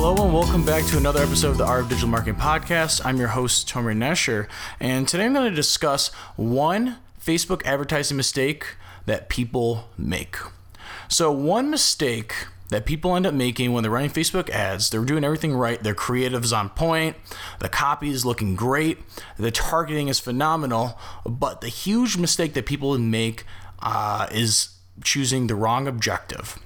Hello and welcome back to another episode of the Art of Digital Marketing Podcast. I'm your host, Tomer Nesher, and today I'm going to discuss one Facebook advertising mistake that people make. So, one mistake that people end up making when they're running Facebook ads, they're doing everything right, their creative is on point, the copy is looking great, the targeting is phenomenal, but the huge mistake that people make uh, is choosing the wrong objective.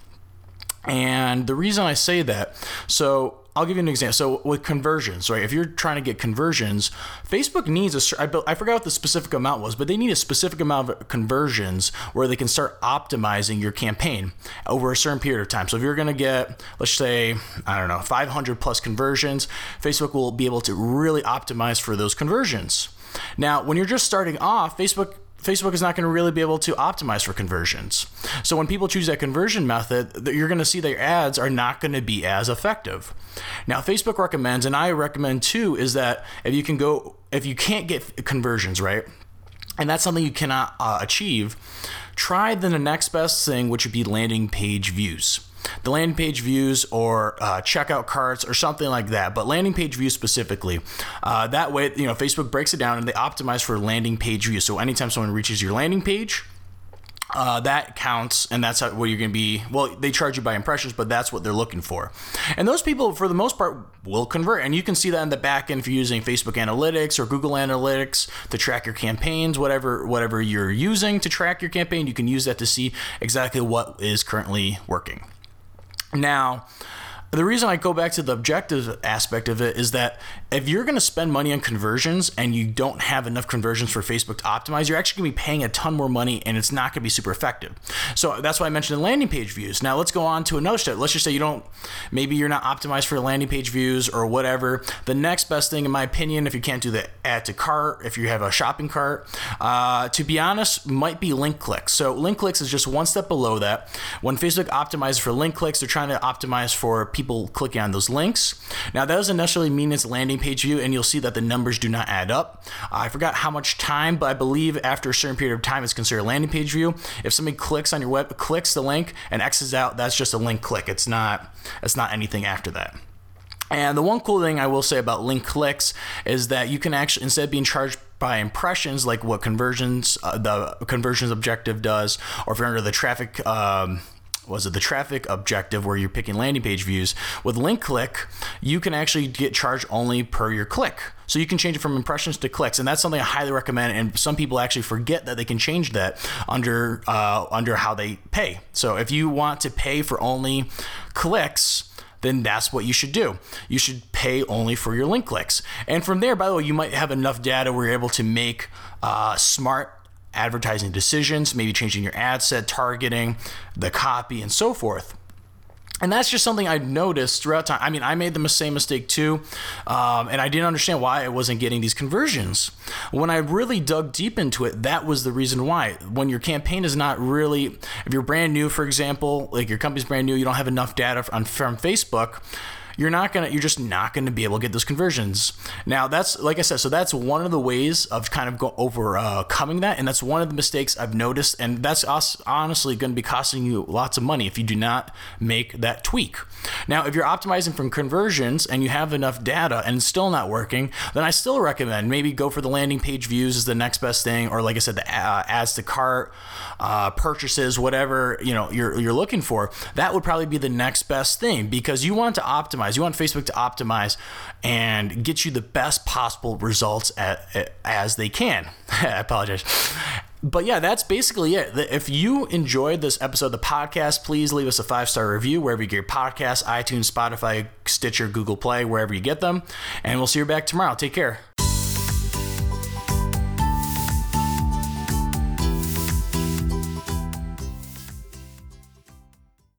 And the reason I say that, so I'll give you an example. So with conversions, right? If you're trying to get conversions, Facebook needs a. I forgot what the specific amount was, but they need a specific amount of conversions where they can start optimizing your campaign over a certain period of time. So if you're going to get, let's say, I don't know, 500 plus conversions, Facebook will be able to really optimize for those conversions. Now, when you're just starting off, Facebook Facebook is not going to really be able to optimize for conversions. So when people choose that conversion method, you're going to see their ads are not going to be as effective. Now, Facebook recommends, and I recommend too, is that if you can go, if you can't get conversions, right? And that's something you cannot uh, achieve, try then the next best thing, which would be landing page views the landing page views or uh, checkout carts or something like that. But landing page views specifically, uh, that way, you know, Facebook breaks it down and they optimize for landing page views. So anytime someone reaches your landing page, uh, that counts, and that's what you're going to be. Well, they charge you by impressions, but that's what they're looking for. And those people, for the most part, will convert. And you can see that in the back end if you're using Facebook Analytics or Google Analytics to track your campaigns, whatever whatever you're using to track your campaign, you can use that to see exactly what is currently working. Now, the reason I go back to the objective aspect of it is that if you're going to spend money on conversions and you don't have enough conversions for Facebook to optimize, you're actually going to be paying a ton more money and it's not going to be super effective. So that's why I mentioned the landing page views. Now let's go on to another step. Let's just say you don't, maybe you're not optimized for landing page views or whatever. The next best thing, in my opinion, if you can't do the add to cart, if you have a shopping cart, uh, to be honest, might be link clicks. So link clicks is just one step below that. When Facebook optimizes for link clicks, they're trying to optimize for people people clicking on those links. Now, that doesn't necessarily mean it's landing page view, and you'll see that the numbers do not add up. I forgot how much time, but I believe after a certain period of time, it's considered landing page view. If somebody clicks on your web, clicks the link and X's out, that's just a link click. It's not. It's not anything after that. And the one cool thing I will say about link clicks is that you can actually, instead of being charged by impressions, like what conversions, uh, the conversions objective does, or if you're under the traffic, um, was it the traffic objective where you're picking landing page views with link click you can actually get charged only per your click so you can change it from impressions to clicks and that's something i highly recommend and some people actually forget that they can change that under uh, under how they pay so if you want to pay for only clicks then that's what you should do. You should pay only for your link clicks. And from there, by the way, you might have enough data where you're able to make uh, smart advertising decisions, maybe changing your ad set targeting, the copy, and so forth. And that's just something I noticed throughout time. I mean, I made the same mistake too, um, and I didn't understand why I wasn't getting these conversions. When I really dug deep into it, that was the reason why. When your campaign is not really, if you're brand new, for example, like your company's brand new, you don't have enough data from Facebook you're not gonna you're just not gonna be able to get those conversions. Now that's like I said, so that's one of the ways of kind of go overcoming uh, that, and that's one of the mistakes I've noticed, and that's honestly going to be costing you lots of money if you do not make that tweak. Now, if you're optimizing from conversions and you have enough data and it's still not working, then I still recommend maybe go for the landing page views is the next best thing, or like I said, the uh, to cart, uh, purchases, whatever you know you're you're looking for. That would probably be the next best thing because you want to optimize optimize. You want Facebook to optimize and get you the best possible results at, as they can. I apologize. But yeah, that's basically it. If you enjoyed this episode of the podcast, please leave us a five star review wherever you get your podcasts iTunes, Spotify, Stitcher, Google Play, wherever you get them. And we'll see you back tomorrow. Take care.